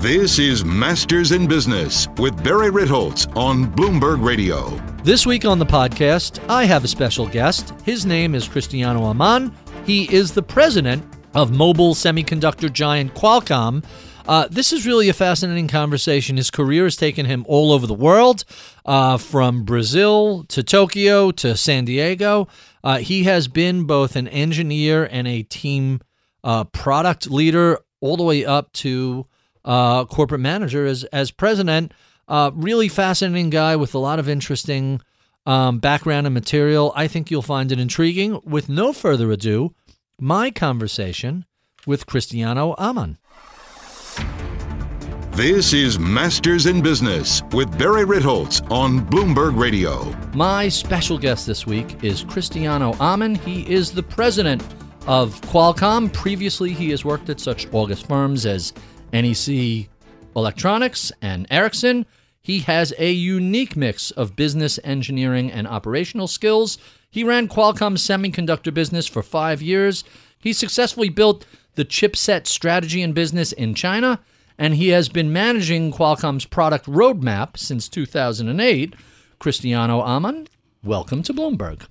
This is Masters in Business with Barry Ritholtz on Bloomberg Radio. This week on the podcast, I have a special guest. His name is Cristiano Amon. He is the president of mobile semiconductor giant Qualcomm. Uh, this is really a fascinating conversation. His career has taken him all over the world, uh, from Brazil to Tokyo to San Diego. Uh, he has been both an engineer and a team uh, product leader, all the way up to uh, corporate manager as as president. Uh, really fascinating guy with a lot of interesting um, background and material. I think you'll find it intriguing. With no further ado, my conversation with Cristiano Amon. This is Masters in Business with Barry Ritholtz on Bloomberg Radio. My special guest this week is Cristiano Amon. He is the president of Qualcomm. Previously, he has worked at such august firms as NEC Electronics and Ericsson. He has a unique mix of business, engineering, and operational skills. He ran Qualcomm's semiconductor business for five years. He successfully built the chipset strategy and business in China, and he has been managing Qualcomm's product roadmap since 2008. Cristiano Amon, welcome to Bloomberg.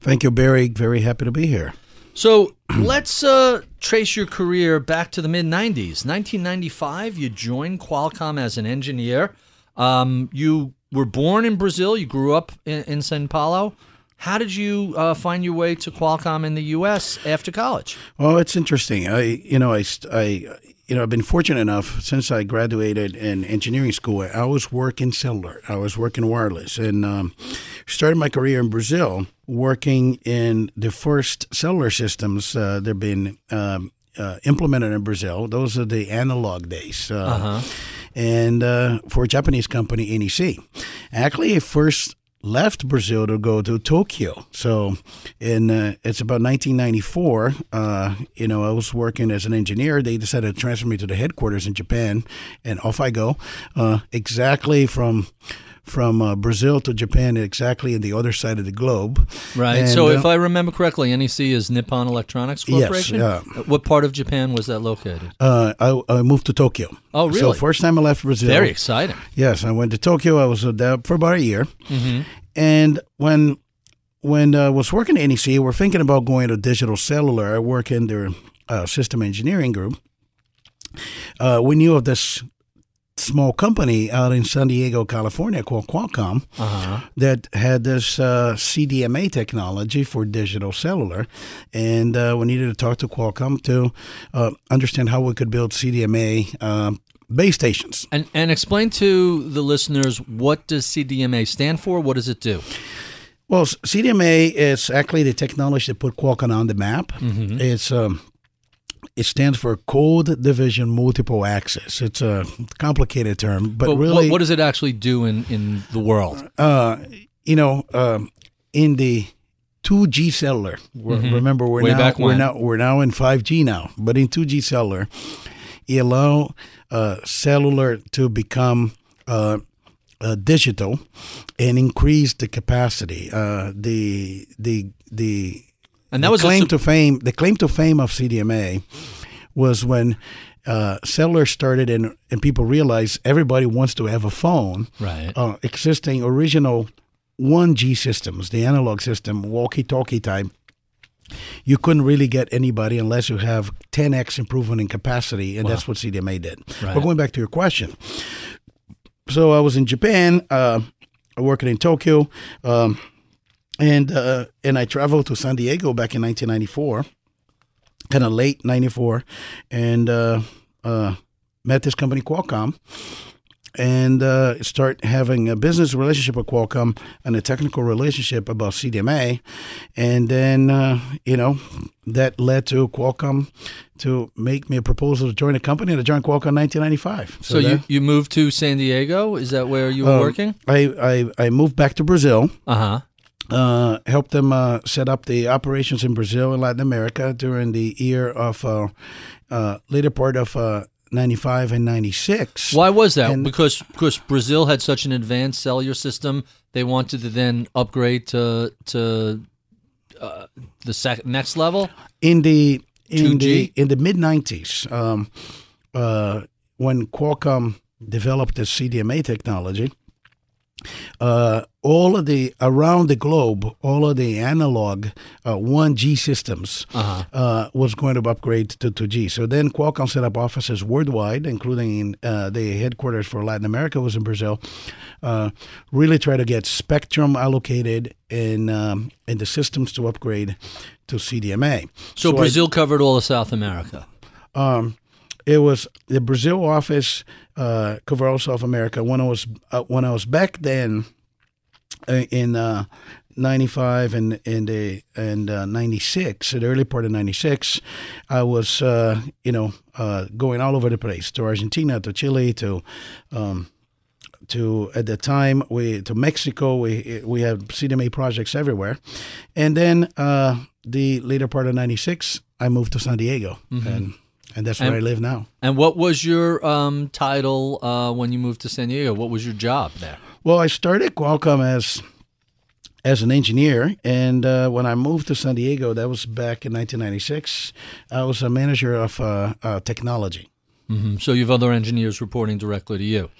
Thank you, Barry. Very happy to be here. So let's uh, trace your career back to the mid 90s. 1995, you joined Qualcomm as an engineer. Um, you were born in Brazil, you grew up in, in Sao Paulo. How did you uh, find your way to Qualcomm in the U.S. after college? Well, it's interesting. I, you know, I, I, you know, I've been fortunate enough since I graduated in engineering school. I was working cellular. I was working wireless, and um, started my career in Brazil working in the first cellular systems uh, that have been um, uh, implemented in Brazil. Those are the analog days. Uh, uh-huh. And uh, for a Japanese company, NEC. Actually, I first left Brazil to go to Tokyo. So, in uh, it's about 1994. Uh, you know, I was working as an engineer. They decided to transfer me to the headquarters in Japan, and off I go. Uh, exactly from from uh, Brazil to Japan, exactly in the other side of the globe. Right. And, so, if uh, I remember correctly, NEC is Nippon Electronics Corporation. Yes. yeah. What part of Japan was that located? uh, I, I moved to Tokyo. Oh, really? So first time I left Brazil. Very exciting. Yes, I went to Tokyo. I was there for about a year, Mm-hmm. and when when I was working at NEC, we're thinking about going to digital cellular. I work in their uh, system engineering group. Uh, we knew of this small company out in San Diego, California, called Qualcomm, Uh-huh. that had this uh, CDMA technology for digital cellular, and uh, we needed to talk to Qualcomm to uh, understand how we could build CDMA uh, base stations. And and explain to the listeners what does CDMA stand for? What does it do? Well, CDMA is actually the technology that put Qualcomm on the map. It's um, it stands for Code Division Multiple Access. It's a complicated term, but, But really, what, what does it actually do in, in the world? uh, you know, um, in the 2G cellular. we're- Remember, we're Mm-hmm. Way now we're now we're now in 5G now, but in 2G cellular, you allow uh, cellular to become uh, uh, digital and increase the capacity. Uh, the the the And that the was claim to fame. The claim to fame of CDMA was when uh, cellular started, and and people realized everybody wants to have a phone. Right. Uh, existing original 1G systems, the analog system, walkie-talkie type. You couldn't really get anybody unless you have 10x improvement in capacity, and that's what CDMA did. Right. But going back to your question, so I was in Japan, uh, working in Tokyo, um, and uh, and I traveled to San Diego back in 1994, kind of late '94, and uh, uh, met this company Qualcomm, and uh, start having a business relationship with Qualcomm and a technical relationship about CDMA, and then uh, you know that led to Qualcomm to make me a proposal to join the company and to join Qualcomm in 1995. So, you, that- you moved to San Diego? Is that where you were um, working? I, I I moved back to Brazil. Uh huh. Uh, helped them uh, set up the operations in Brazil and Latin America during the year of uh, uh, later part of uh, 95 and 96. Why was that? And- because because Brazil had such an advanced cellular system, they wanted to then upgrade to to uh, the sec- next level. In the in 2G? the in the mid 90s, um, uh, when Qualcomm developed the CDMA technology, uh, all of the around the globe, all of the analog uh, 1G systems Uh-huh. uh, was going to upgrade to 2G. So then Qualcomm set up offices worldwide, including uh, the headquarters for Latin America was in Brazil. Uh, really try to get spectrum allocated in um, in the systems to upgrade to CDMA. So, I- Brazil covered all of South America. um, it was the Brazil office uh, covered all South America. When I was uh, when I was back then uh, in uh, '95 and in the and uh, '96, the early part of '96, I was uh, you know uh, going all over the place to Argentina, to Chile, to um, to at the time we to Mexico. We we had CDMA projects everywhere, and then uh, the later part of '96, I moved to San Diego, and and that's where And- I live now. And what was your um, title uh, when you moved to San Diego? What was your job there? Well, I started Qualcomm as as an engineer, and uh, when I moved to San Diego, that was back in 1996. I was a manager of uh, uh, technology. hmm So you have other engineers reporting directly to you.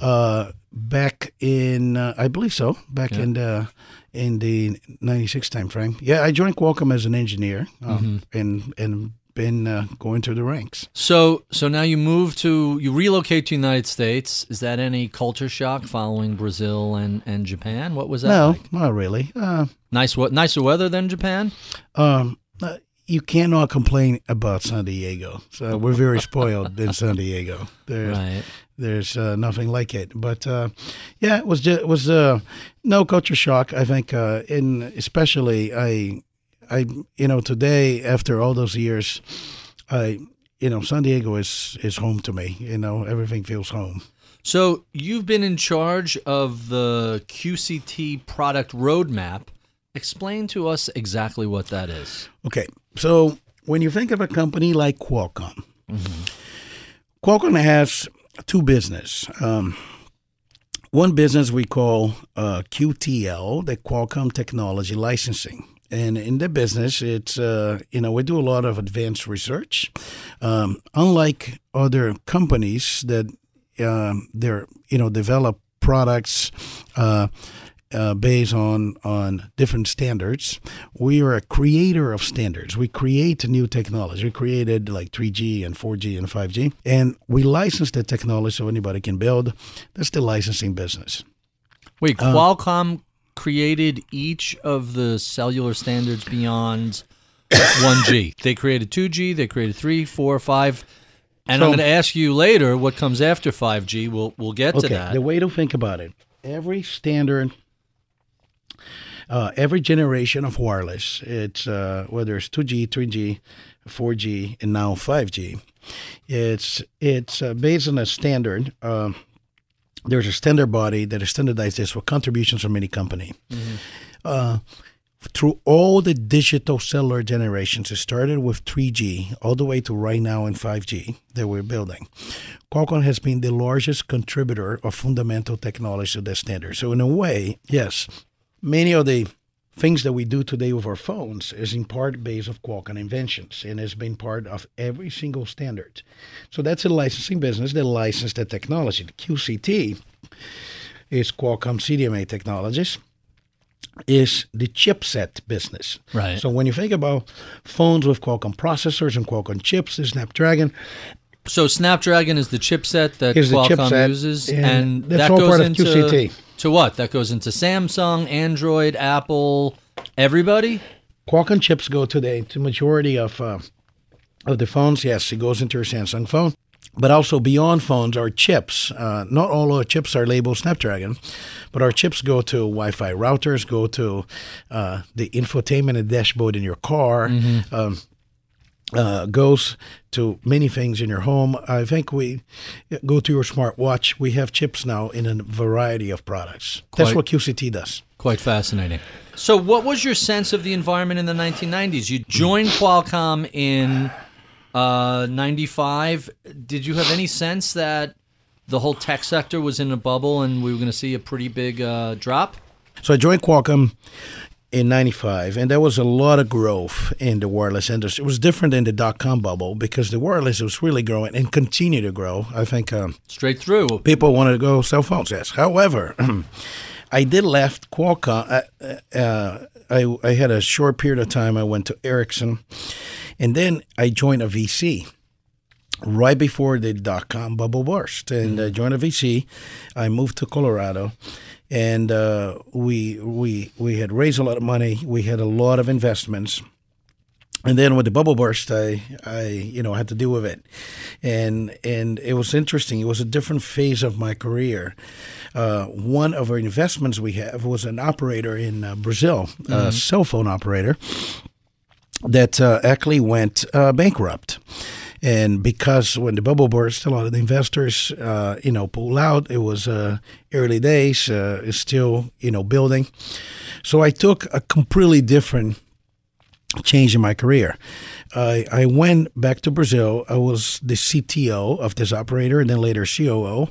Uh, back in, uh, I believe so, back in the in the '96 time frame. Yeah, I joined Qualcomm as an engineer, um, and and been uh, going through the ranks. So so now you move to you relocate to United States. Is that any culture shock following Brazil and, and Japan? What was that No, like? not really. Uh, Nice what nicer weather than Japan? Um, uh, you cannot complain about San Diego. So we're very spoiled in San Diego. There's Right. there's uh, nothing like it. But uh, yeah, it was just, it was uh, no culture shock. I think, uh, in especially I I you know today after all those years, I you know San Diego is is home to me. You know everything feels home. So you've been in charge of the QCT product roadmap. Explain to us exactly what that is. Okay, so when you think of a company like Qualcomm, Qualcomm has two business. Um, one business we call uh, QTL, the Qualcomm Technology Licensing. And in the business, it's uh, you know we do a lot of advanced research. Um, unlike other companies that um, they're you know develop products uh, uh, based on on different standards. We are a creator of standards. We create new technology. We created like 3G and 4G and 5G, and we license the technology so anybody can build. That's the licensing business. Wait, Uh, Qualcomm created each of the cellular standards beyond 1G. They created 2G, they created 3, 4, 5. And I'm going to ask you later what comes after 5G. We'll we'll get to that. the way to think about it: every standard. Uh, every generation of wireless, it's uh, whether it's 2G, 3G, 4G, and now 5G. It's it's uh, based on a standard. Um, there's a standard body that has standardized this for contributions from any company. Uh, through all the digital cellular generations, it started with 3G all the way to right now in 5G that we're building. Qualcomm has been the largest contributor of fundamental technology to that standard. So, in a way, yes, many of the things that we do today with our phones is in part based of Qualcomm inventions and has been part of every single standard. So that's a licensing business that licensed the technology. The QCT is Qualcomm CDMA Technologies is the chipset business. Right. So when you think about phones with Qualcomm processors and Qualcomm chips, the Snapdragon, So Snapdragon is the chipset that Qualcomm chipset, uses, and and, that's that all goes part of into QCT. To what? That goes into Samsung, Android, Apple, everybody. Qualcomm chips go to the to majority of uh, of the phones. Yes, it goes into your Samsung phone. but also beyond phones are chips. Uh, not all our chips are labeled Snapdragon, but our chips go to Wi-Fi routers, go to uh, the infotainment and dashboard in your car. Um, uh, goes to many things in your home. I think we go to your smartwatch. We have chips now in a variety of products. That's what QCT does. Quite fascinating. So, what was your sense of the environment in the 1990s? You joined Qualcomm in uh, 95. Did you have any sense that the whole tech sector was in a bubble and we were going to see a pretty big uh, drop? So I joined Qualcomm in 95 and there was a lot of growth in the wireless industry. It was different than the dot-com bubble because the wireless was really growing and continue to grow. I think um, Straight through. people wanted to go cell phones, yes. However, I did left Qualcomm. Uh, uh, I, I had a short period of time. I went to Ericsson and then I joined a VC right before the dot com bubble burst. And I joined a VC. I moved to Colorado, and uh, we we we had raised a lot of money. We had a lot of investments. And then when the bubble burst, I, I, you know, had to deal with it, and and it was interesting. It was a different phase of my career. Uh, one of our investments we have was an operator in uh, Brazil, a cell phone operator, that uh, actually went uh, bankrupt. And because when the bubble burst, a lot of the investors, uh, you know, pulled out. It was uh, early days, uh, it's still, you know, building. So I took a completely different change in my career. I I went back to Brazil. I was the CTO of this operator, and then later COO,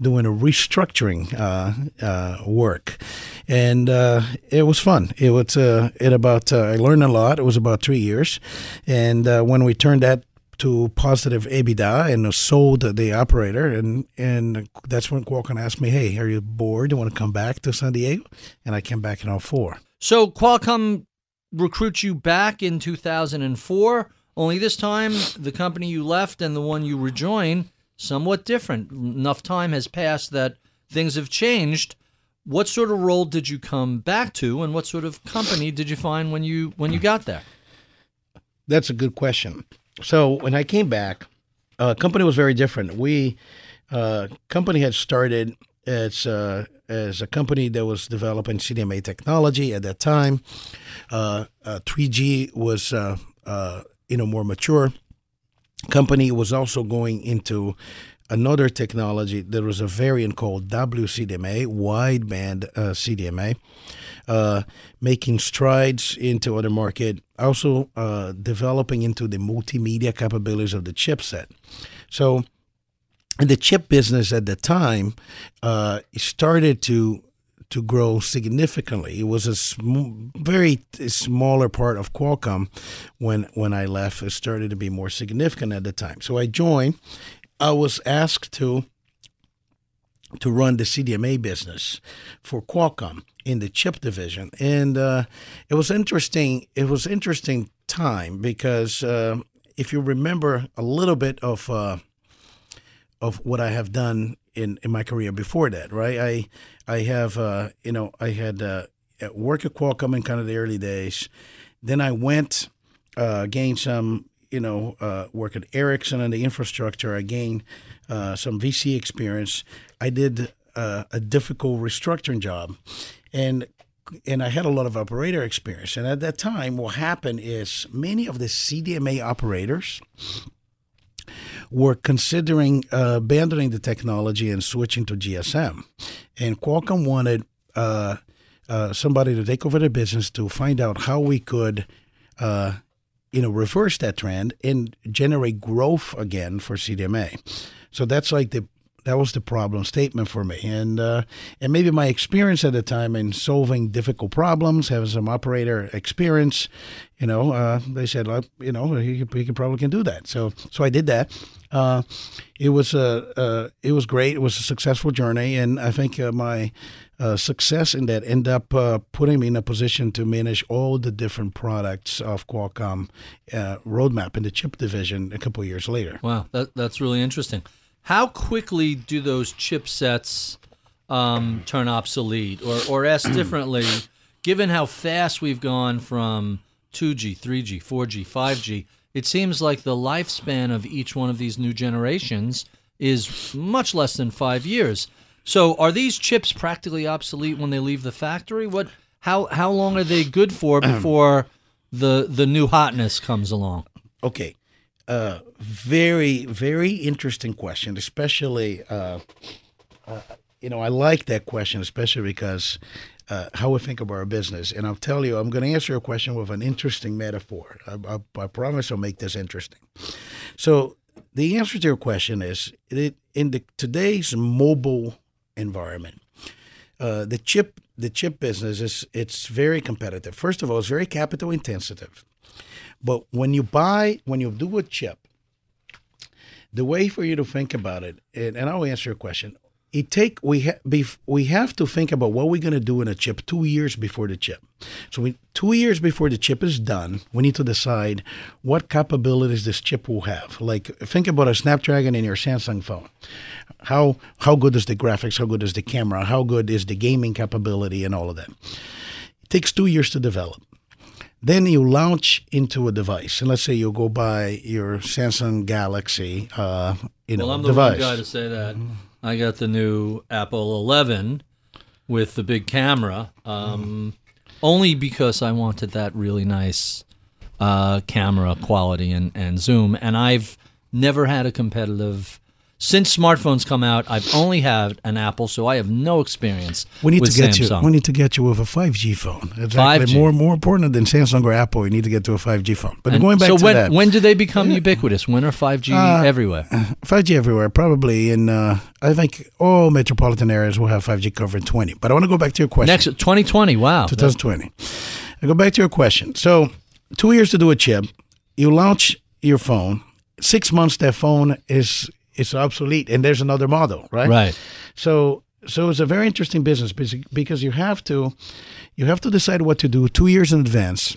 doing a restructuring uh, uh, work, and uh, it was fun. It was uh, it about uh, I learned a lot. It was about three years, and uh, when we turned that to positive EBITDA and sold the operator, and and that's when Qualcomm asked me, "Hey, are you bored? You want to come back to San Diego?" And I came back in 04. So, Qualcomm recruits you back in 2004. Only this time, the company you left and the one you rejoin somewhat different. Enough time has passed that things have changed. What sort of role did you come back to, and what sort of company did you find when you when you got there? That's a good question. So when I came back, uh, company was very different. We uh, company had started as uh, as a company that was developing CDMA technology at that time. Uh, uh, 3G was uh, uh, you know more mature. Company was also going into another technology. There was a variant called WCDMA, wideband uh, CDMA uh, making strides into other market, also uh, developing into the multimedia capabilities of the chipset. So, the chip business at the time, uh, started to to grow significantly. It was a sm- very smaller part of Qualcomm when when I left. It started to be more significant at the time. So I joined. I was asked to to run the CDMA business for Qualcomm in the chip division, and uh, it was interesting. It was interesting time because uh, if you remember a little bit of uh, of what I have done in, in my career before that, right? I I have uh, you know I had uh, work at Qualcomm in kind of the early days, then I went uh, gained some you know uh, work at Ericsson and the infrastructure. I gained uh, some VC experience. I did uh, a difficult restructuring job, and and I had a lot of operator experience. And at that time, what happened is many of the CDMA operators were considering uh, abandoning the technology and switching to GSM. And Qualcomm wanted uh, uh, somebody to take over the business to find out how we could, uh, you know, reverse that trend and generate growth again for CDMA. So that's like the that was the problem statement for me, and uh, and maybe my experience at the time in solving difficult problems, having some operator experience, you know, uh, they said, like, you know, he, he can probably can do that. So so I did that. Uh, it was a uh, it was great. It was a successful journey, and I think uh, my uh, success in that ended up uh, putting me in a position to manage all the different products of Qualcomm uh, roadmap in the chip division a couple years later. Wow, that, that's really interesting. How quickly do those chipsets um, turn obsolete? Or, or asked differently, given how fast we've gone from 2G, 3G, 4G, 5G, it seems like the lifespan of each one of these new generations is much less than five years. So, are these chips practically obsolete when they leave the factory? What? How how long are they good for before the the new hotness comes along? Okay. Uh, very, very interesting question, especially, uh, uh, you know, I like that question, especially because uh, how we think about our business. And I'll tell you, I'm going to answer your question with an interesting metaphor. I, I, I promise I'll make this interesting. So, the answer to your question is it, in the, today's mobile environment, uh, the chip the chip business is it's very competitive. First of all, it's very capital intensive. But when you buy, when you do a chip, the way for you to think about it, and, and I'll answer your question. It take we ha- bef- we have to think about what we're going to do in a chip two years before the chip. So we, two years before the chip is done, we need to decide what capabilities this chip will have. Like think about a Snapdragon in your Samsung phone. How how good is the graphics? How good is the camera? How good is the gaming capability and all of that? It takes two years to develop. Then you launch into a device, and let's say you go buy your Samsung Galaxy, uh, you know, Well, I'm the device. one guy to say that. I got the new Apple 11 with the big camera, um, only because I wanted that really nice uh, camera quality and, and zoom. And I've never had a competitive. Since smartphones come out, I've only had an Apple, so I have no experience we need to get Samsung. you. We need to get you with a 5G phone. It's actually 5G. more more important than Samsung or Apple. You need to get to a 5G phone. But And going back so to when that, when do they become ubiquitous? When are 5G Uh, everywhere? 5G everywhere, probably in. Uh, I think all metropolitan areas will have 5G cover in 20. But I want to go back to your question. Next 2020. Wow. 2020. I go back to your question. So, two years to do a chip. You launch your phone. Six months, that phone is is obsolete, and there's another model, right? Right. So, so it's a very interesting business because you have to you have to decide what to do two years in advance,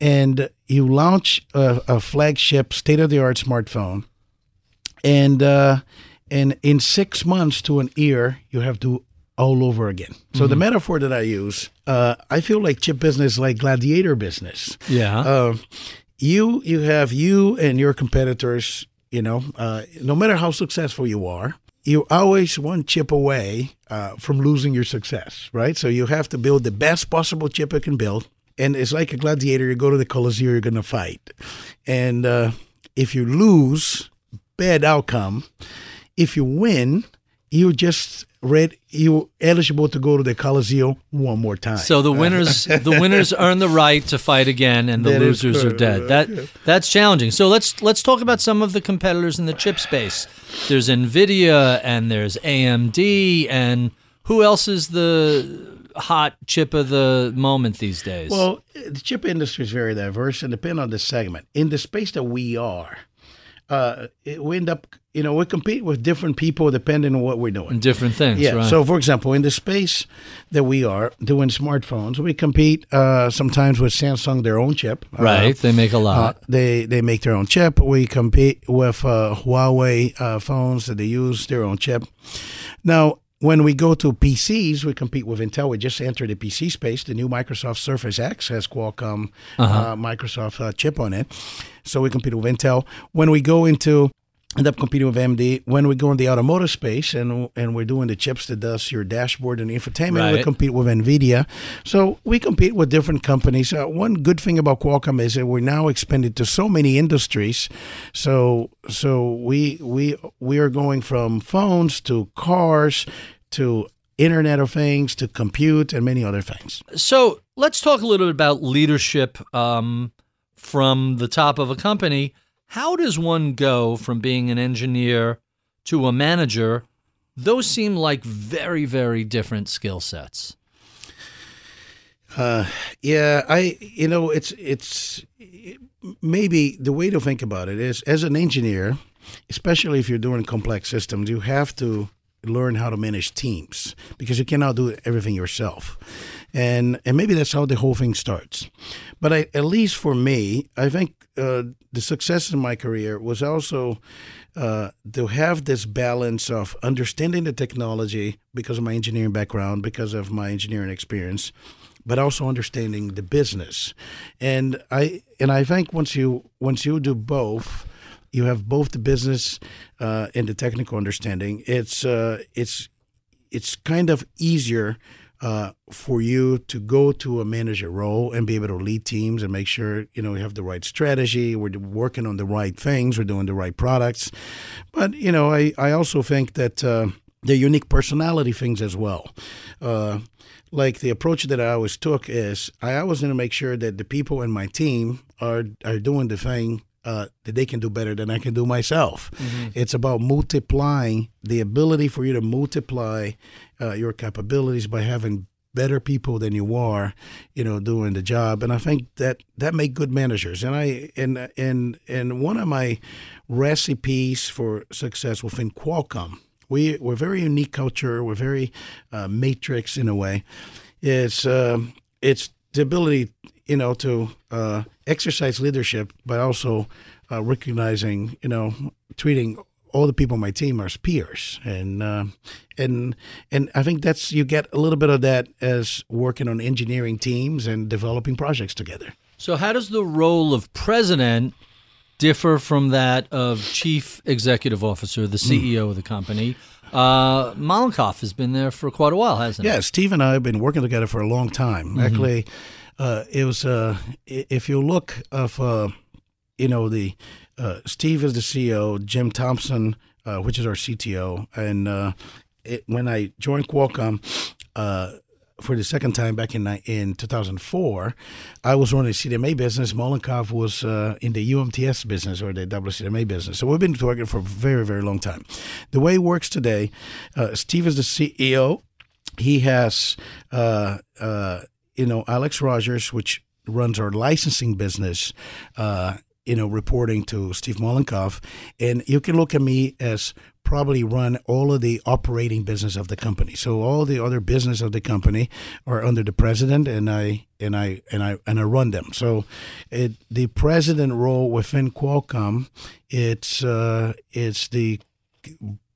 and you launch a, a flagship state of the art smartphone, and uh, and in six months to an year, you have to all over again. So the metaphor that I use, uh, I feel like chip business is like gladiator business. Yeah. Uh, you you have you and your competitors. You know, uh, no matter how successful you are, you're always one chip away uh, from losing your success, right? So you have to build the best possible chip you can build. And it's like a gladiator. You go to the Colosseum, you're going to fight. And uh, if you lose, bad outcome. If you win, you just read you eligible to go to the Coliseum one more time. So the winners, the winners earn the right to fight again, and the That losers are dead. That that's challenging. So let's let's talk about some of the competitors in the chip space. There's Nvidia, and there's AMD, and who else is the hot chip of the moment these days? Well, the chip industry is very diverse and depend on the segment. In the space that we are, uh, it, we end up, you know, we compete with different people depending on what we're doing. different things. Yeah. right. So, for example, in the space that we are doing smartphones, we compete uh, sometimes with Samsung, their own chip. Uh, right, they make a uh, lot. they they make their own chip. We compete with uh, Huawei uh, phones that they use their own chip. Now, when we go to PCs, we compete with Intel. We just entered the PC space. The new Microsoft Surface X has Qualcomm uh Microsoft uh, chip on it, so we compete with Intel. When we go into end up competing with AMD. When we go in the automotive space and and we're doing the chips that does your dashboard and infotainment, we compete with Nvidia. So we compete with different companies. Uh, one good thing about Qualcomm is that we're now expanded to so many industries. So so we we we are going from phones to cars to Internet of Things to compute and many other things. So let's talk a little bit about leadership um, from the top of a company. How does one go from being an engineer to a manager? Those seem like very, very different skill sets. Uh, yeah, I you know it's it's maybe the way to think about it is as an engineer, especially if you're doing complex systems, you have to learn how to manage teams because you cannot do everything yourself. And and maybe that's how the whole thing starts. But I, at least for me, I think uh, the success in my career was also uh, to have this balance of understanding the technology because of my engineering background, because of my engineering experience, but also understanding the business. And I and I think once you once you do both, you have both the business uh, and the technical understanding. It's uh, it's it's kind of easier uh, for you to go to a manager role and be able to lead teams and make sure you know we have the right strategy, we're working on the right things, we're doing the right products. But you know, I I also think that uh, the unique personality things as well. Uh, like the approach that I always took is I always want to make sure that the people in my team are are doing the thing uh, that they can do better than I can do myself. Mm-hmm. It's about multiplying the ability for you to multiply uh, your capabilities by having better people than you are, you know, doing the job. And I think that that make good managers. And I and and and one of my recipes for success within Qualcomm, we we're very unique culture. We're very uh, matrix in a way. It's um, it's the ability, you know, to uh, exercise leadership, but also uh, recognizing, you know, treating all the people on my team as peers, and uh, and and I think that's you get a little bit of that as working on engineering teams and developing projects together. So, how does the role of president differ from that of chief executive officer, the CEO mm. of the company? Uh, Mollenkopf has been there for quite a while, hasn't he? Yeah, Steve and I have been working together for a long time. Mm-hmm. Actually, uh, it was uh, if you look of uh, you know the uh, Steve is the CEO, Jim Thompson, uh, which is our CTO, and uh, it, when I joined Qualcomm uh, for the second time back in in 2004, I was running the CDMA business. Mollenkopf was uh, in the UMTS business or the WCDMA business. So we've been working for a very, very long time. The way it works today, uh, Steve is the CEO. He has, uh, uh, you know, Alex Rogers, which runs our licensing business uh, you know, reporting to Steve Mollenkopf. And you can look at me as probably run all of the operating business of the company. So all the other business of the company are under the president, and I and I and I and I run them. So it, the president role within Qualcomm, it's uh, it's the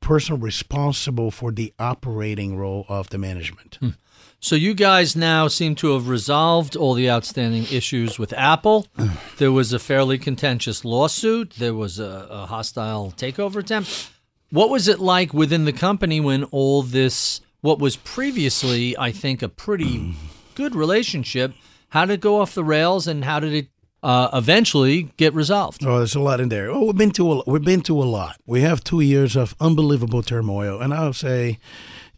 person responsible for the operating role of the management. Hmm. So you guys now seem to have resolved all the outstanding issues with Apple. there was a fairly contentious lawsuit. There was a, a, hostile takeover attempt. What was it like within the company when all this, what was previously, I think, a pretty good relationship, how did it go off the rails, and how did it uh, eventually get resolved? Oh, there's a lot in there. Oh, we've been to a, we've been to a lot. We have two years of unbelievable turmoil, and I'll say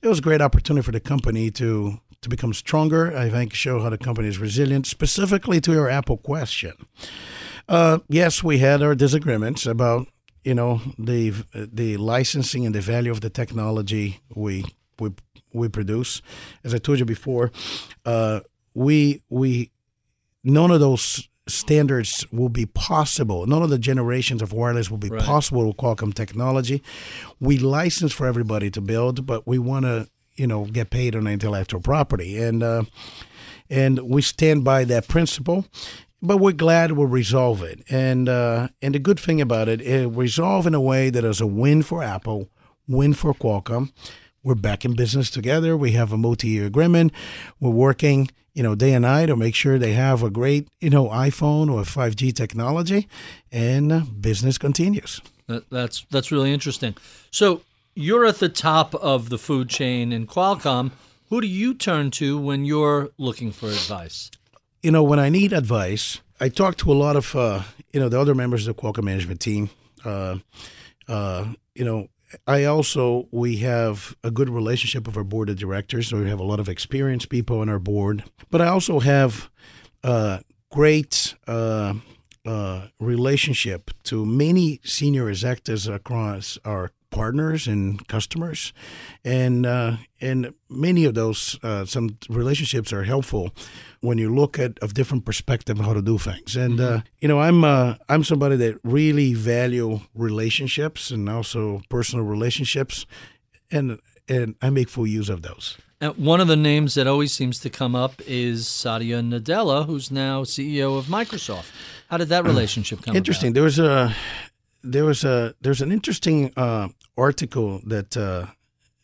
it was a great opportunity for the company to to become stronger. I think show how the company is resilient. Specifically to your Apple question, uh, yes, we had our disagreements about you know the the licensing and the value of the technology we we we produce. As I told you before, uh, we we none of those standards will be possible. None of the generations of wireless will be right. possible with Qualcomm technology. We license for everybody to build, but we want to you know get paid on intellectual property, and uh, and we stand by that principle. But we're glad we'll resolve it, and uh, and the good thing about it, it resolve in a way that is a win for Apple, win for Qualcomm. We're back in business together. We have a multi-year agreement. We're working, you know, day and night to make sure they have a great, you know, iPhone or 5G technology, and uh, business continues. That, that's that's really interesting. So you're at the top of the food chain in Qualcomm. Who do you turn to when you're looking for advice? You know, when I need advice, I talk to a lot of uh, you know the other members of the Qualcomm management team. Uh, uh, you know, I also we have a good relationship with our board of directors. So we have a lot of experienced people on our board, but I also have a great uh, uh, relationship to many senior executives across our partners and customers, and uh, and many of those uh, some relationships are helpful when you look at a different perspective of how to do things. And mm-hmm. uh, you know, I'm uh, I'm somebody that really value relationships and also personal relationships, and and I make full use of those. And one of the names that always seems to come up is Satya Nadella, who's now CEO of Microsoft. How did that relationship come? Interesting. About? There was a there was a there's an interesting uh, article that uh,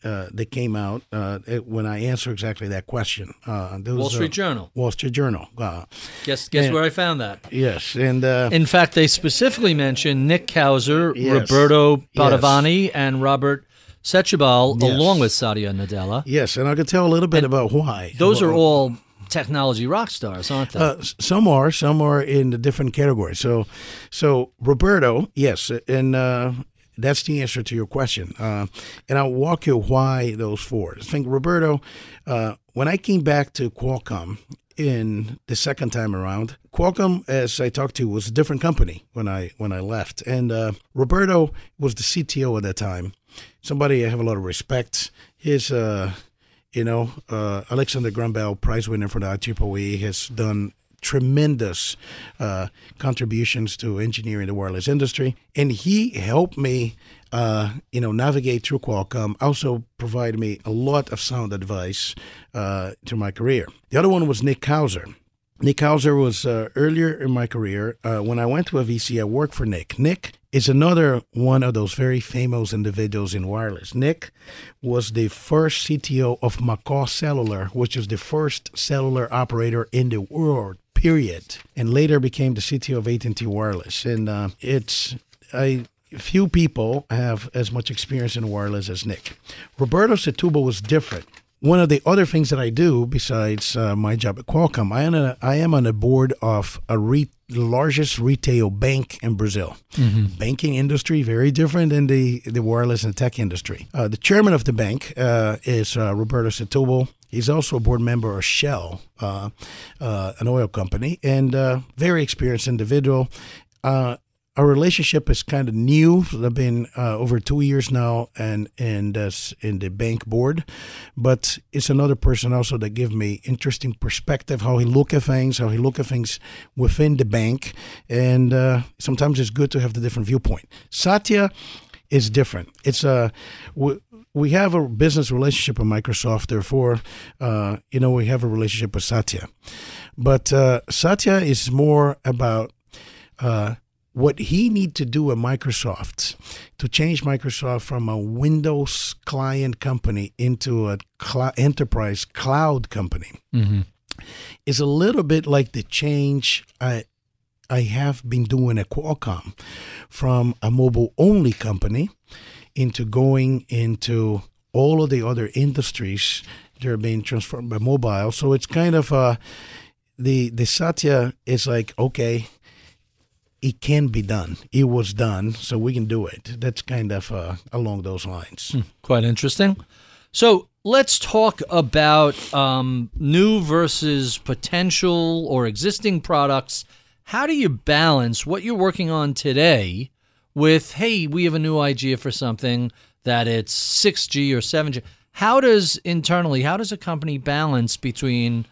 uh, that came out uh, it- when I answer exactly that question. Uh, there Wall Street Journal. Wall Street Journal. Uh, Guess guess Yeah. where I found that. yes, and uh, In fact, they specifically mentioned Nick Kauser, Yes. Roberto Yes. And Robert Setúbal, Yes. along with Satya Nadella. yes, and I could tell a little bit about why. Those are all technology rock stars, aren't they? Uh, some are, some are in the different categories. So, so Roberto, yes, and uh, that's the answer to your question. Uh, and I'll walk you why those four. I think Roberto, uh, when I came back to Qualcomm in the second time around, Qualcomm, as I talked to, was a different company when I when I left, and uh, Roberto was the CTO at that time. Somebody I have a lot of respect. His uh, you know, uh, Alexander Graham Bell, prize winner for the IEEE, has done tremendous uh, contributions to engineering the wireless industry, and he helped me, uh, you know, navigate through Qualcomm. Also provided me a lot of sound advice uh, to my career. The other one was Nick Kauser. Nick Kauser was uh, earlier in my career. Uh, when I went to a VC, I worked for Nick. Nick is another one of those very famous individuals in wireless. Nick was the first CTO of McCaw Cellular, which is the first cellular operator in the world, period, and later became the CTO of AT&T Wireless. And uh, it's I few people have as much experience in wireless as Nick. Roberto Setúbal was different one of the other things that I do besides uh, my job at Qualcomm, I am, a, I am on the board of a re- largest retail bank in Brazil. Banking industry very different than the the wireless and tech industry. Uh, the chairman of the bank uh, is uh, Roberto Setúbal. He's also a board member of Shell, uh, uh, an oil company, and uh, very experienced individual. Uh, our relationship is kind of new. I've been uh, over two years now, and and uh, in the bank board, but it's another person also that give me interesting perspective how he look at things, how he look at things within the bank, and uh, sometimes it's good to have the different viewpoint. Satya is different. It's a we, we have a business relationship with Microsoft, therefore, uh, you know, we have a relationship with Satya, but uh, Satya is more about. What he need to do at Microsoft to change Microsoft from a Windows client company into a cl- enterprise cloud company is a little bit like the change I I have been doing at Qualcomm from a mobile only company into going into all of the other industries that are being transformed by mobile. So it's kind of uh, the the Satya is like okay it can be done. It was done, so we can do it. That's kind of uh, along those lines. Quite interesting. So let's talk about um, new versus potential or existing products. How do you balance what you're working on today with, hey, we have a new idea for something that it's 6G or 7G? How does internally, how does a company balance between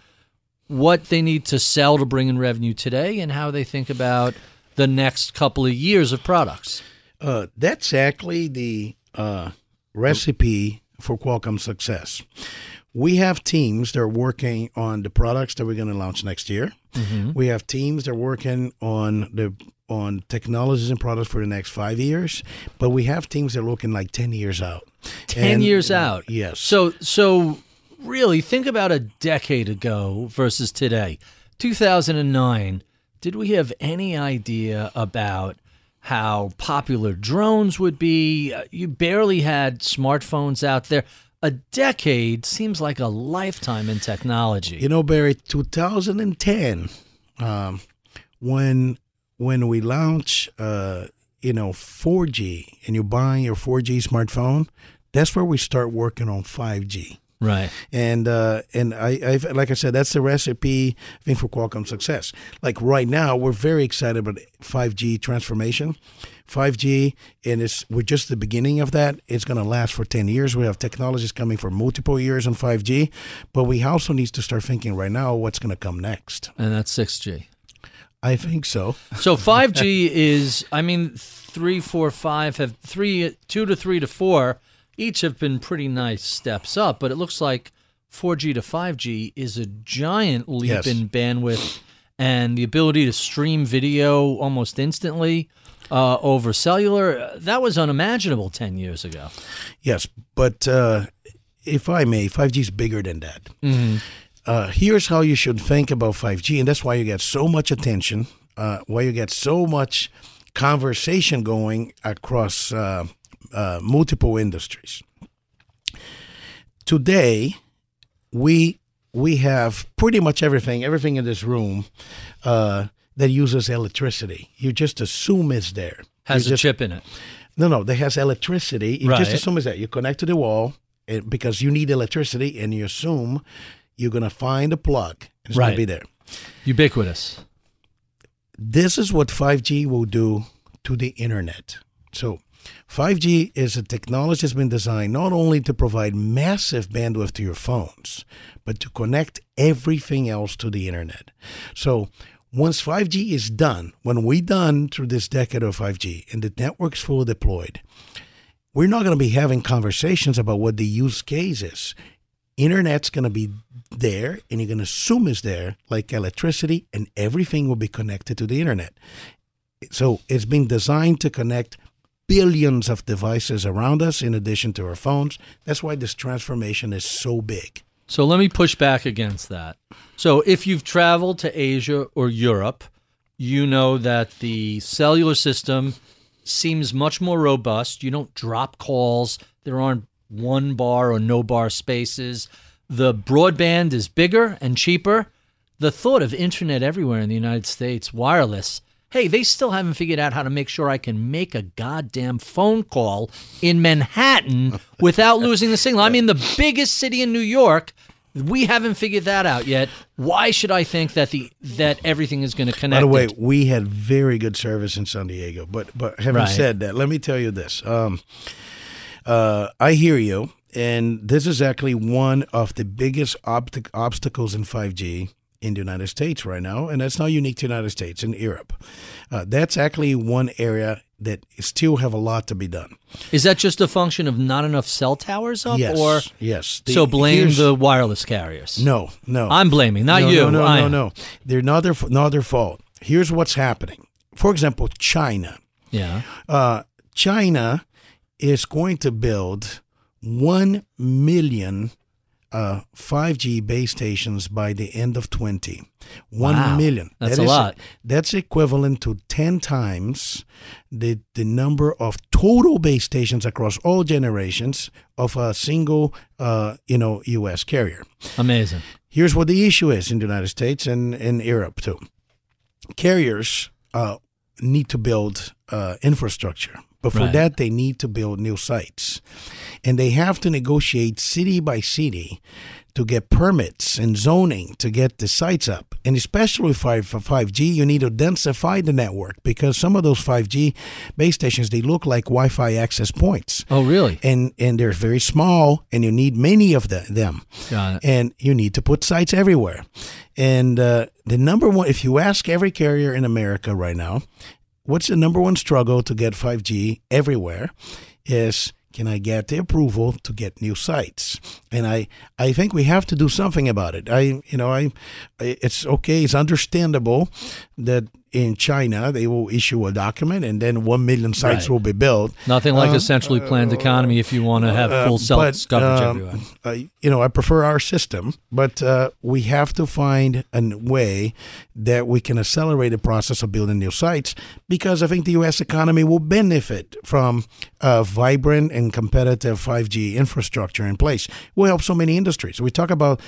what they need to sell to bring in revenue today and how they think about the next couple of years of products? Uh, that's actually the uh, recipe for Qualcomm success. We have teams that are working on the products that we're going to launch next year. We have teams that are working on the on technologies and products for the next five years, but we have teams that are looking like ten years out. 10 And- years out. Yes. So so really think about a decade ago versus today. 2009, did we have any idea about how popular drones would be? Uh, You barely had smartphones out there. A decade seems like a lifetime in technology. You know, Barry, 2010, um, when when we launch, uh, you know, 4G, and you're buying your 4G smartphone, that's where we start working on 5G. Right. And uh, and I, I've, like I said, that's the recipe I think for Qualcomm success. Like right now, we're very excited about 5G transformation. 5G, and it's we're just the beginning of that. It's going to last for 10 years. We have technologies coming for multiple years on 5G, but we also need to start thinking right now what's going to come next. And that's 6G. I think so. So 5G is, I mean, three, four, five have three, two to three to four, each have been pretty nice steps up, but it looks like 4G to 5G is a giant leap Yes. in bandwidth and the ability to stream video almost instantly uh, over cellular. That was unimaginable 10 years ago. Yes, but uh, if I may, 5G is bigger than that. Uh, here's how you should think about 5G, and that's why you get so much attention, uh, why you get so much conversation going across uh, multiple industries. Today, we we have pretty much everything, everything in this room uh, that uses electricity. You just assume it's there. Has You a just- chip in it. no, no, that has electricity. You Right. just assume it's that. You connect to the wall and, because you need electricity, and you assume you're going to find a plug. and It's going Right. to be there. Ubiquitous. This is what 5G will do to the internet. So, 5G is a technology that's been designed not only to provide massive bandwidth to your phones, but to connect everything else to the internet. So, once 5G is done, when we're done through this decade of 5G and the network's fully deployed, we're not going to be having conversations about what the use case is. Internet's going to be there, and you're going to assume it's there, like electricity, and everything will be connected to the internet. So it's been designed to connect billions of devices around us in addition to our phones. That's why this transformation is so big. So let me push back against that. So if you've traveled to Asia or Europe, you know that the cellular system seems much more robust. You don't drop calls. There aren't one bar or no bar spaces. The broadband is bigger and cheaper. The thought of internet everywhere in the United States, wireless, hey, they still haven't figured out how to make sure I can make a goddamn phone call in Manhattan without losing the signal. I mean, the biggest city in New York, we haven't figured that out yet. Why should I think that the that everything is going to connect? By the way, we had very good service in San Diego. But but having Right. said that, let me tell you this. Um, uh, I hear you, and this is actually one of the biggest obst- obstacles in 5G in the United States right now, and that's not unique to the United States in Europe. Uh, that's actually one area that still have a lot to be done. is that just a function of not enough cell towers up, yes, or yes. The- so blame the wireless carriers? No, no. I'm blaming, not no, you. No, no, I no, am. no. They're not their, not their fault. Here's what's happening. For example, China. Yeah. Uh, China is going to build 1 million uh, 5G base stations by the end of 20. One Wow. million. That's That a lot. That's equivalent to 10 times the, the number of total base stations across all generations of a single, uh, you know, U.S. carrier. Amazing. Here's what the issue is in the United States and in Europe too. Carriers uh, need to build uh, infrastructure, but for Right. that they need to build new sites, and they have to negotiate city by city to get permits and zoning to get the sites up. And especially for for 5G, you need to densify the network because some of those 5G base stations they look like Wi-Fi access points Oh, really? and and they're very small and you need many of the, them Got it. and you need to put sites everywhere and uh, the number one if you ask every carrier in america right now what's the number one struggle to get 5g everywhere is can I get the approval to get new sites? And I, I think we have to do something about it. I, you know, I, it's okay. It's understandable that in China they will issue a document and then one million sites Right. will be built. Nothing like a centrally planned economy if you want to have full cell Uh, but, coverage um, everywhere. uh, you know, I prefer our system, but uh, we have to find a way that we can accelerate the process of building new sites because I think the U.S. economy will benefit from a vibrant and competitive 5G infrastructure in place. Will help so many industries. We talk about.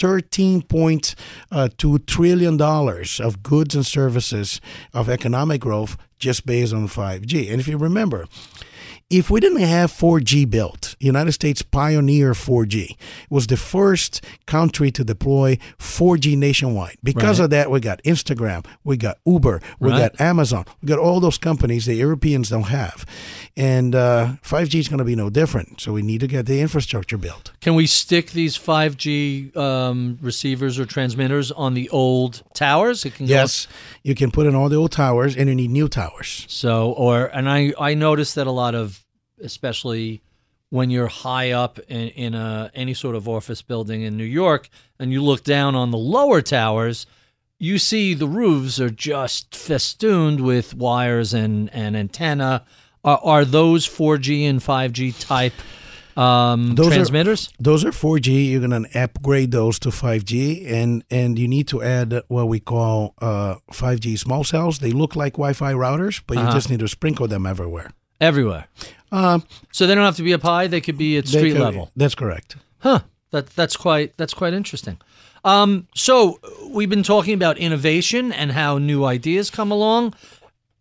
$13.2 uh, trillion dollars of goods and services of economic growth just based on 5G. And if you remember, if we didn't have 4G built, United States pioneered 4G. It was the first country to deploy 4G nationwide. Because Right. of that, we got Instagram, we got Uber, we Right. got Amazon, we got all those companies the Europeans don't have. And uh, 5G is going to be no different. So we need to get the infrastructure built. Can we stick these 5G um, receivers or transmitters on the old towers? It can go Yes, you can put in all the old towers, and you need new towers. So, or and I I noticed that a lot of, especially when you're high up in, in a any sort of office building in New York, and you look down on the lower towers, you see the roofs are just festooned with wires and and antenna. Are, are those 4G and 5G type um, Those are- transmitters. Those are 4G. You're going to upgrade those to 5G, and and you need to add what we call uh, 5G small cells. They look like Wi-Fi routers, but you Uh-huh. just need to sprinkle them everywhere. Everywhere. Um, So they don't have to be up high; they could be at street could- level. That's correct. Huh. That that's quite that's quite interesting. Um, so we've been talking about innovation and how new ideas come along.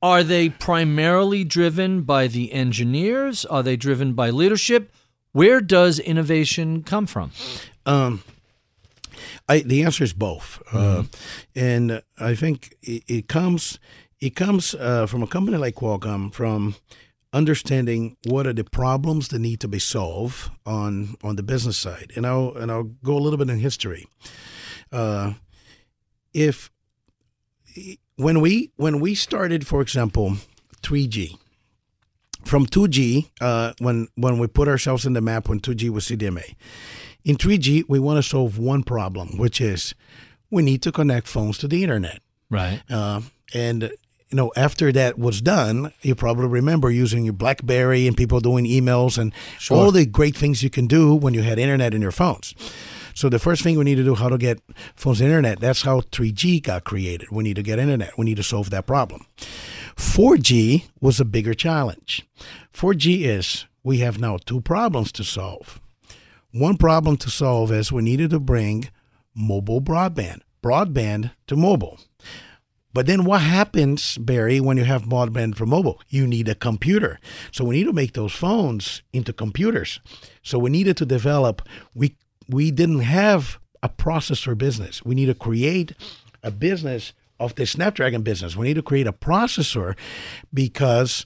Are they primarily driven by the engineers? Are they driven by leadership? Where does innovation come from? Um, I, the answer is both, uh, and I think it, it comes it comes uh, from a company like Qualcomm from understanding what are the problems that need to be solved on on the business side, and I'll and I'll go a little bit in history. Uh, if when we when we started, for example, 3G from 2G, uh, when when we put ourselves in the map when 2G was CDMA, in 3G we want to solve one problem, which is we need to connect phones to the internet. Right. Uh, and you know, after that was done, you probably remember using your BlackBerry and people doing emails and all the great things you can do when you had internet in your phones. So the first thing we need to do how to get phones internet. That's how 3G got created. We need to get internet. We need to solve that problem. 4G was a bigger challenge. 4G is we have now two problems to solve. One problem to solve is we needed to bring mobile broadband, broadband to mobile. But then what happens, Barry, when you have broadband for mobile? You need a computer. So we need to make those phones into computers. So we needed to develop we we didn't have a processor business. We need to create a business of the Snapdragon business. We need to create a processor because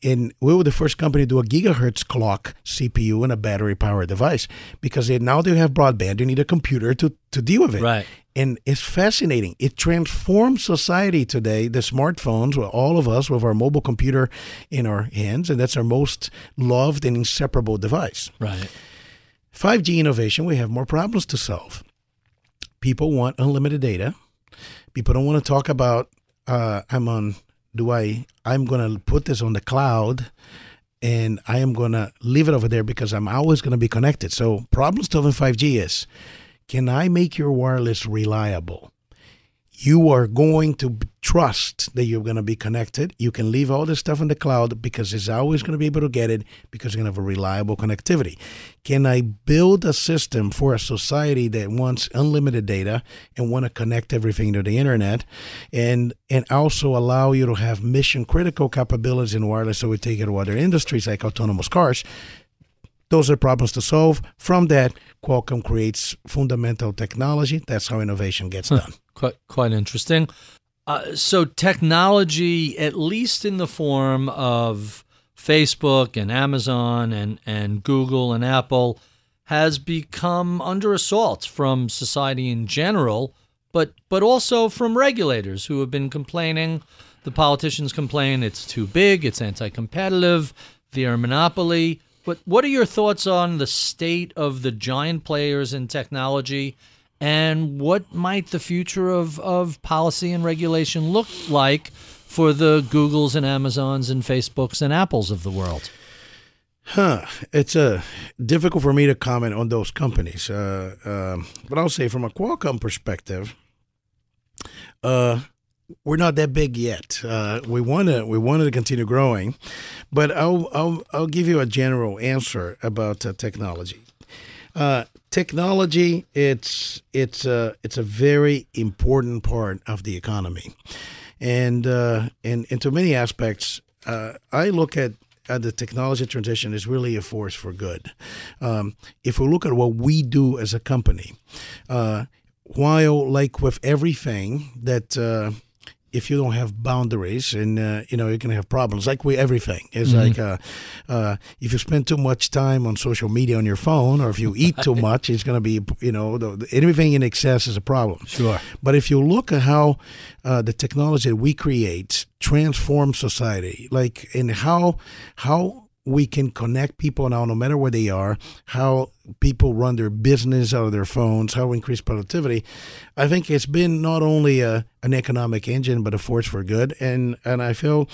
in we were the first company to do a gigahertz clock CPU and a battery powered device because they, now they have broadband. You need a computer to, to deal with it. Right. And it's fascinating. It transforms society today. The smartphones, well, all of us with our mobile computer in our hands, and that's our most loved and inseparable device. Right. 5G innovation, we have more problems to solve. People want unlimited data. People don't want to talk about uh, I'm on do I I'm going to put this on the cloud and I am going to leave it over there because I'm always going to be connected. So problem solving 5G is can I make your wireless reliable? You are going to trust that you're going to be connected. You can leave all this stuff in the cloud because it's always going to be able to get it because you're going to have a reliable connectivity. Can I build a system for a society that wants unlimited data and want to connect everything to the internet and and also allow you to have mission critical capabilities in wireless so we take it to other industries like autonomous cars? Those are problems to solve. From that, Qualcomm creates fundamental technology. That's how innovation gets done. Quite quite interesting. Uh, so technology, at least in the form of Facebook and Amazon and and Google and Apple, has become under assault from society in general, but but also from regulators who have been complaining. The politicians complain it's too big, it's anti-competitive, they're a monopoly. But what are your thoughts on the state of the giant players in technology and what might the future of, of policy and regulation look like for the Googles and Amazons and Facebooks and Apples of the world? Huh. It's uh, difficult for me to comment on those companies. Uh, um, but I'll say from a Qualcomm perspective, uh, we're not that big yet. Uh, we want to we wanted to continue growing, but I'll I'll, I'll give you a general answer about uh, technology. Uh, technology it's it's a it's a very important part of the economy, and uh, and into many aspects, uh, I look at uh, the technology transition is really a force for good. Um, if we look at what we do as a company, uh, while like with everything that uh, if you don't have boundaries and uh, you know you're gonna have problems like with everything. It's like uh, uh, if you spend too much time on social media on your phone or if you eat too much it's gonna be you know the, the- anything in excess is a problem. Sure. but if you look at how uh, the technology that we create transforms society, like in how how we can connect people now, no matter where they are, how people run their business out of their phones, how we increase productivity, I think it's been not only a, an economic engine but a force for good. And and I feel,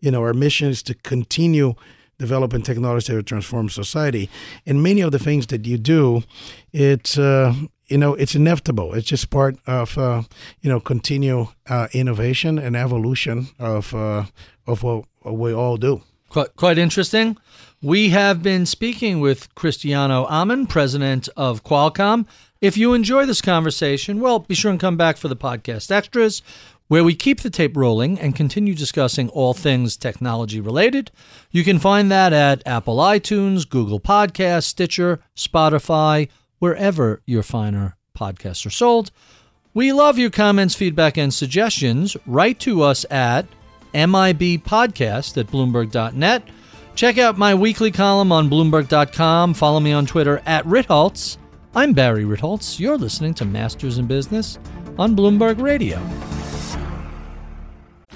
you know, our mission is to continue developing technology will transform society. And many of the things that you do, it's uh, you know it's inevitable. It's just part of uh, you know continue uh, innovation and evolution of uh, of what we all do. Quite, quite interesting. We have been speaking with Cristiano Amon, president of Qualcomm. If you enjoy this conversation, well, be sure and come back for the podcast extras, where we keep the tape rolling and continue discussing all things technology related. You can find that at Apple iTunes, Google Podcasts, Stitcher, Spotify, wherever your finer podcasts are sold. We love your comments, feedback, and suggestions. Write to us at MIBpodcast at Bloomberg.net. Check out my weekly column on Bloomberg.com. Follow me on Twitter at Ritholtz. I'm Barry Ritholtz. You're listening to Masters in Business on Bloomberg Radio.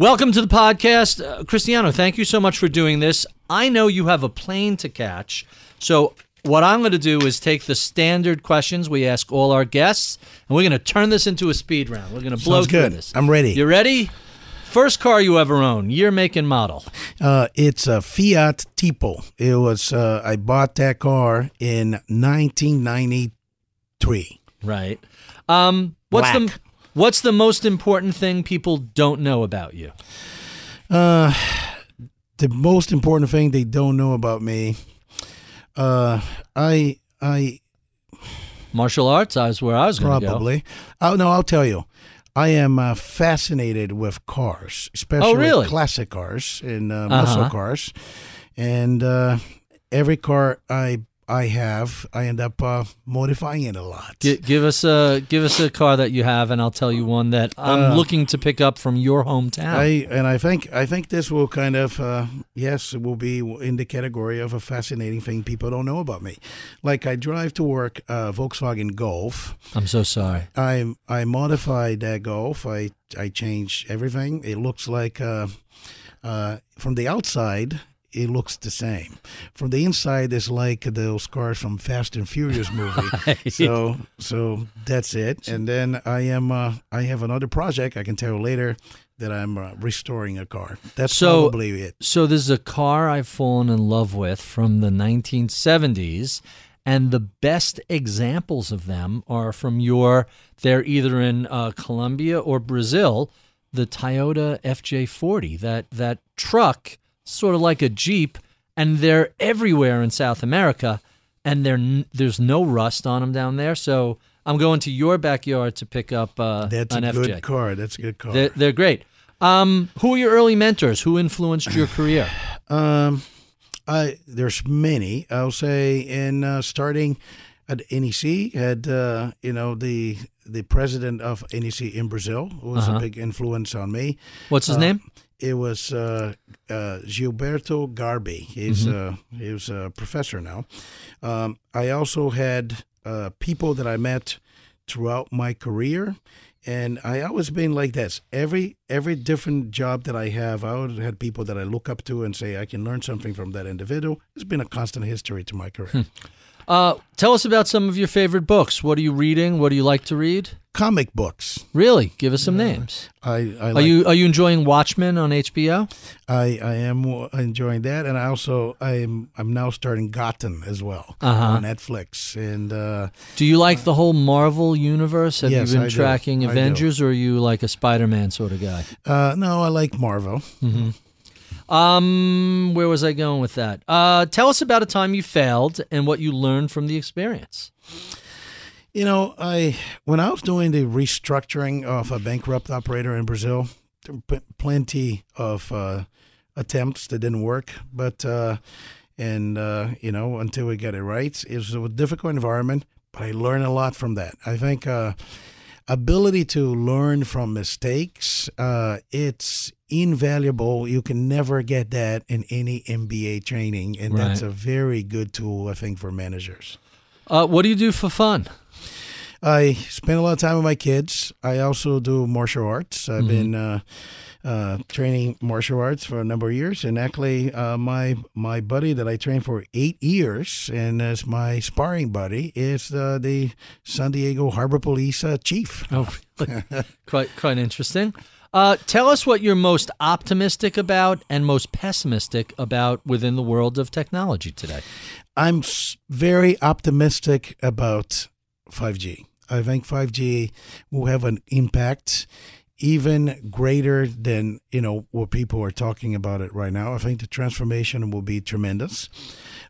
Welcome to the podcast. Uh, Cristiano, thank you so much for doing this. I know you have a plane to catch. So, what I'm going to do is take the standard questions we ask all our guests, and we're going to turn this into a speed round. We're going to blow Sounds through good. this. I'm ready. You ready? First car you ever owned, year, make, and model. Uh, it's a Fiat Tipo. It was uh, I bought that car in 1993. Right. Um, what's the. What's the most important thing people don't know about you? Uh, the most important thing they don't know about me, uh, I I Martial arts. I was where I was going to go. probably. Oh no, I'll tell you. I am uh, fascinated with cars, especially Oh, really? classic cars and uh, muscle Uh-huh. cars. And uh, every car I I have, I end up uh, modifying it a lot. Gi- give us a give us a car that you have, and I'll tell you one that I'm Uh, looking to pick up from your hometown. I and I think I think this will kind of uh, yes, it will be in the category of a fascinating thing people don't know about me. Like I drive to work uh, Volkswagen Golf. I'm so sorry. I I modified that Golf. I I changed everything. It looks like uh, uh, from the outside. It looks the same. From the inside, it's like those cars from Fast and Furious movie. so, so that's it. And then I am. Uh, I have another project. I can tell you later that I'm uh, restoring a car. That's So- probably it. So this is a car I've fallen in love with from the 1970s, and the best examples of them are from your. They're either in uh, Colombia or Brazil. The Toyota FJ40, that that truck, sort of like a Jeep, and they're everywhere in South America, and n- there's no rust on them down there. So I'm going to your backyard to pick up uh, That's an a FJ. good car. That's a good car. They're, they're great. Um, who are your early mentors? Who influenced your career? Um, I there's many. I'll say in uh, starting at NEC had uh, you know the the president of NEC in Brazil was Uh-huh. a big influence on me. What's his Uh, name? It was uh, uh, Gilberto Garbi. He's uh, he was a professor now. Um, I also had uh, people that I met throughout my career, and I always been like this. Every every different job that I have, I always had people that I look up to and say I can learn something from that individual. It's been a constant history to my career. Uh, tell us about some of your favorite books. What are you reading? What do you like to read? Comic books. Really, give us some names. I, I Are like, you are you enjoying Watchmen on HBO? I, I am enjoying that, and I also I'm I'm now starting Gotham as well Uh-huh. on Netflix, and uh, Do you like the whole Marvel universe? Have Yes, you been I tracking do. Avengers, or are you like a Spider-Man sort of guy? uh, no, I like Marvel. Um, where was I going with that? Uh, tell us about a time you failed and what you learned from the experience. You know, I when I was doing the restructuring of a bankrupt operator in Brazil, there were p- plenty of uh, attempts that didn't work, but uh, and uh, you know until we get it right, it was a difficult environment, but I learned a lot from that. I think uh, ability to learn from mistakes, uh, it's invaluable. You can never get that in any MBA training, and that's a very good tool, I think, for managers. Uh, what do you do for fun? I spend a lot of time with my kids. I also do martial arts. I've Mm-hmm. been uh, uh, training martial arts for a number of years, and actually, uh, my my buddy that I trained for eight years, and as my sparring buddy, is uh, the San Diego Harbor Police uh, chief. Oh, quite quite interesting. Uh, tell us what you're most optimistic about and most pessimistic about within the world of technology today. I'm very optimistic about 5G. I think 5G will have an impact even greater than you know what people are talking about it right now. I think the transformation will be tremendous.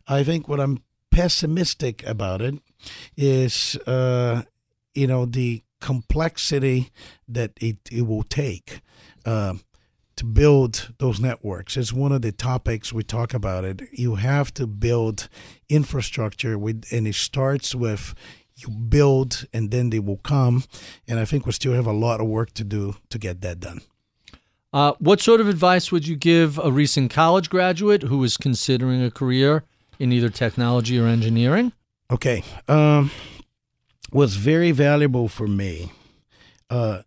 I think what I'm pessimistic about it is uh, you know the complexity that it, it will take. Uh, to build those networks. It's one of the topics we talk about it. You have to build infrastructure with and it starts with you build and then they will come. And I think we still have a lot of work to do to get that done. Uh, what sort of advice would you give a recent college graduate who is considering a career in either technology or engineering? Okay. Um, what's very valuable for me, uh,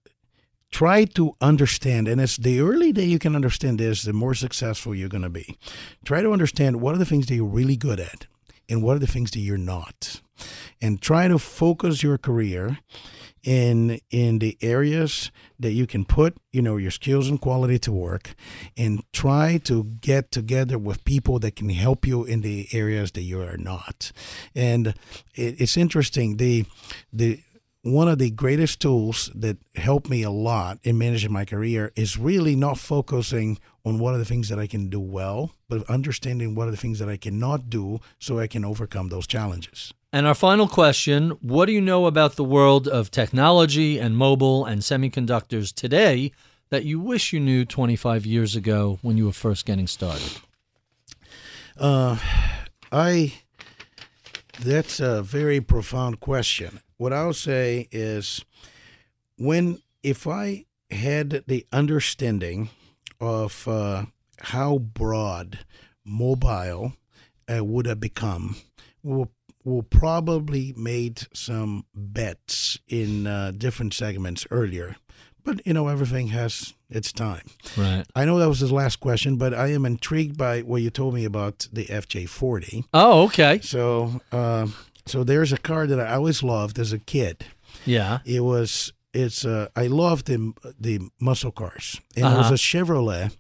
try to understand, and it's the early that you can understand this, the more successful you're going to be. Try to understand what are the things that you're really good at and what are the things that you're not. And try to focus your career in in the areas that you can put you know your skills and quality to work and try to get together with people that can help you in the areas that you are not and it, it's interesting the the one of the greatest tools that helped me a lot in managing my career is really not focusing on what are the things that I can do well, but understanding what are the things that I cannot do so I can overcome those challenges. And our final question What do you know about the world of technology and mobile and semiconductors today that you wish you knew 25 years ago when you were first getting started? Uh, I that's a very profound question. What I'll say is when if I had the understanding of uh, how broad mobile uh, would have become, we'll, we'll probably made some bets in uh, different segments earlier. But you know, everything has its time. Right. I know that was his last question, but I am intrigued by what you told me about the FJ40. Oh, okay. So, uh, so there's a car that I always loved as a kid. Yeah. It was it's uh, I loved the the muscle cars, and it was Uh-huh. a Chevrolet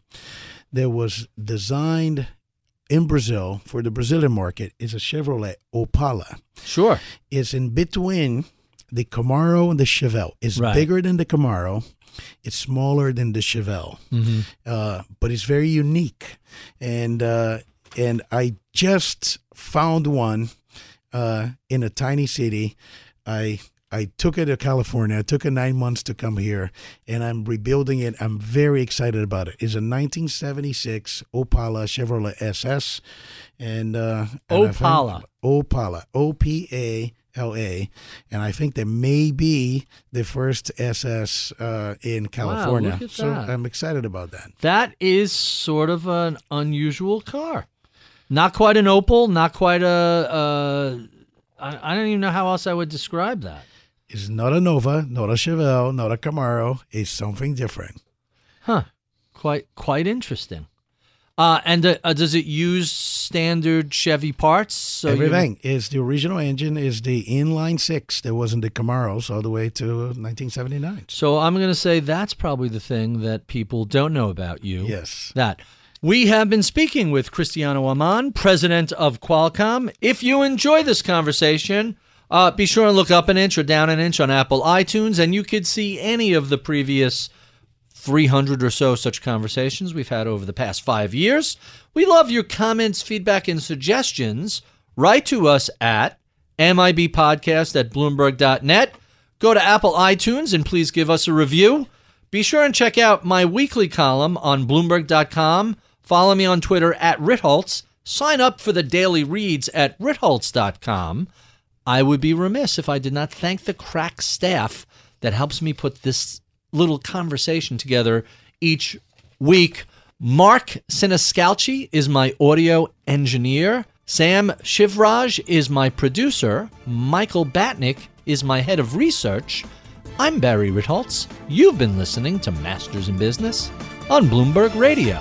that was designed in Brazil for the Brazilian market. It's a Chevrolet Opala. Sure. It's in between the Camaro and the Chevelle. It's Right. bigger than the Camaro. It's smaller than the Chevelle, Mm-hmm. uh, but it's very unique. And uh, and I just found one uh, in a tiny city. I I took it to California. It took it nine months to come here, and I'm rebuilding it. I'm very excited about it. It's a 1976 Opala Chevrolet SS, and, uh, and Opala. Opala, O P A L A, and I think that may be the first SS uh, in California. at so. I'm excited about that. That is sort of an unusual car. Not quite an Opel, not quite a. Uh, I, I don't even know how else I would describe that. It's not a Nova, not a Chevelle, not a Camaro. It's something different. Huh. Quite quite interesting. Uh, and uh, uh, does it use standard Chevy parts? So Everything is the original engine is the inline six that was in the Camaros all the way to 1979. so I'm going to say that's probably the thing that people don't know about you. Yes. That. We have been speaking with Cristiano Amon, president of Qualcomm. If you enjoy this conversation, uh, be sure and look up an inch or down an inch on Apple iTunes, and you could see any of the previous 300 or so such conversations we've had over the past five years. We love your comments, feedback, and suggestions. Write to us at MIBpodcast at Bloomberg.net. Go to Apple iTunes and please give us a review. Be sure and check out my weekly column on Bloomberg.com. Follow me on Twitter at Ritholtz. Sign up for the daily reads at Ritholtz.com. I would be remiss if I did not thank the crack staff that helps me put this little conversation together each week. Mark Siniscalchi is my audio engineer. Sam Shivraj is my producer. Michael Batnick is my head of research. I'm Barry Ritholtz. You've been listening to Masters in Business on Bloomberg Radio.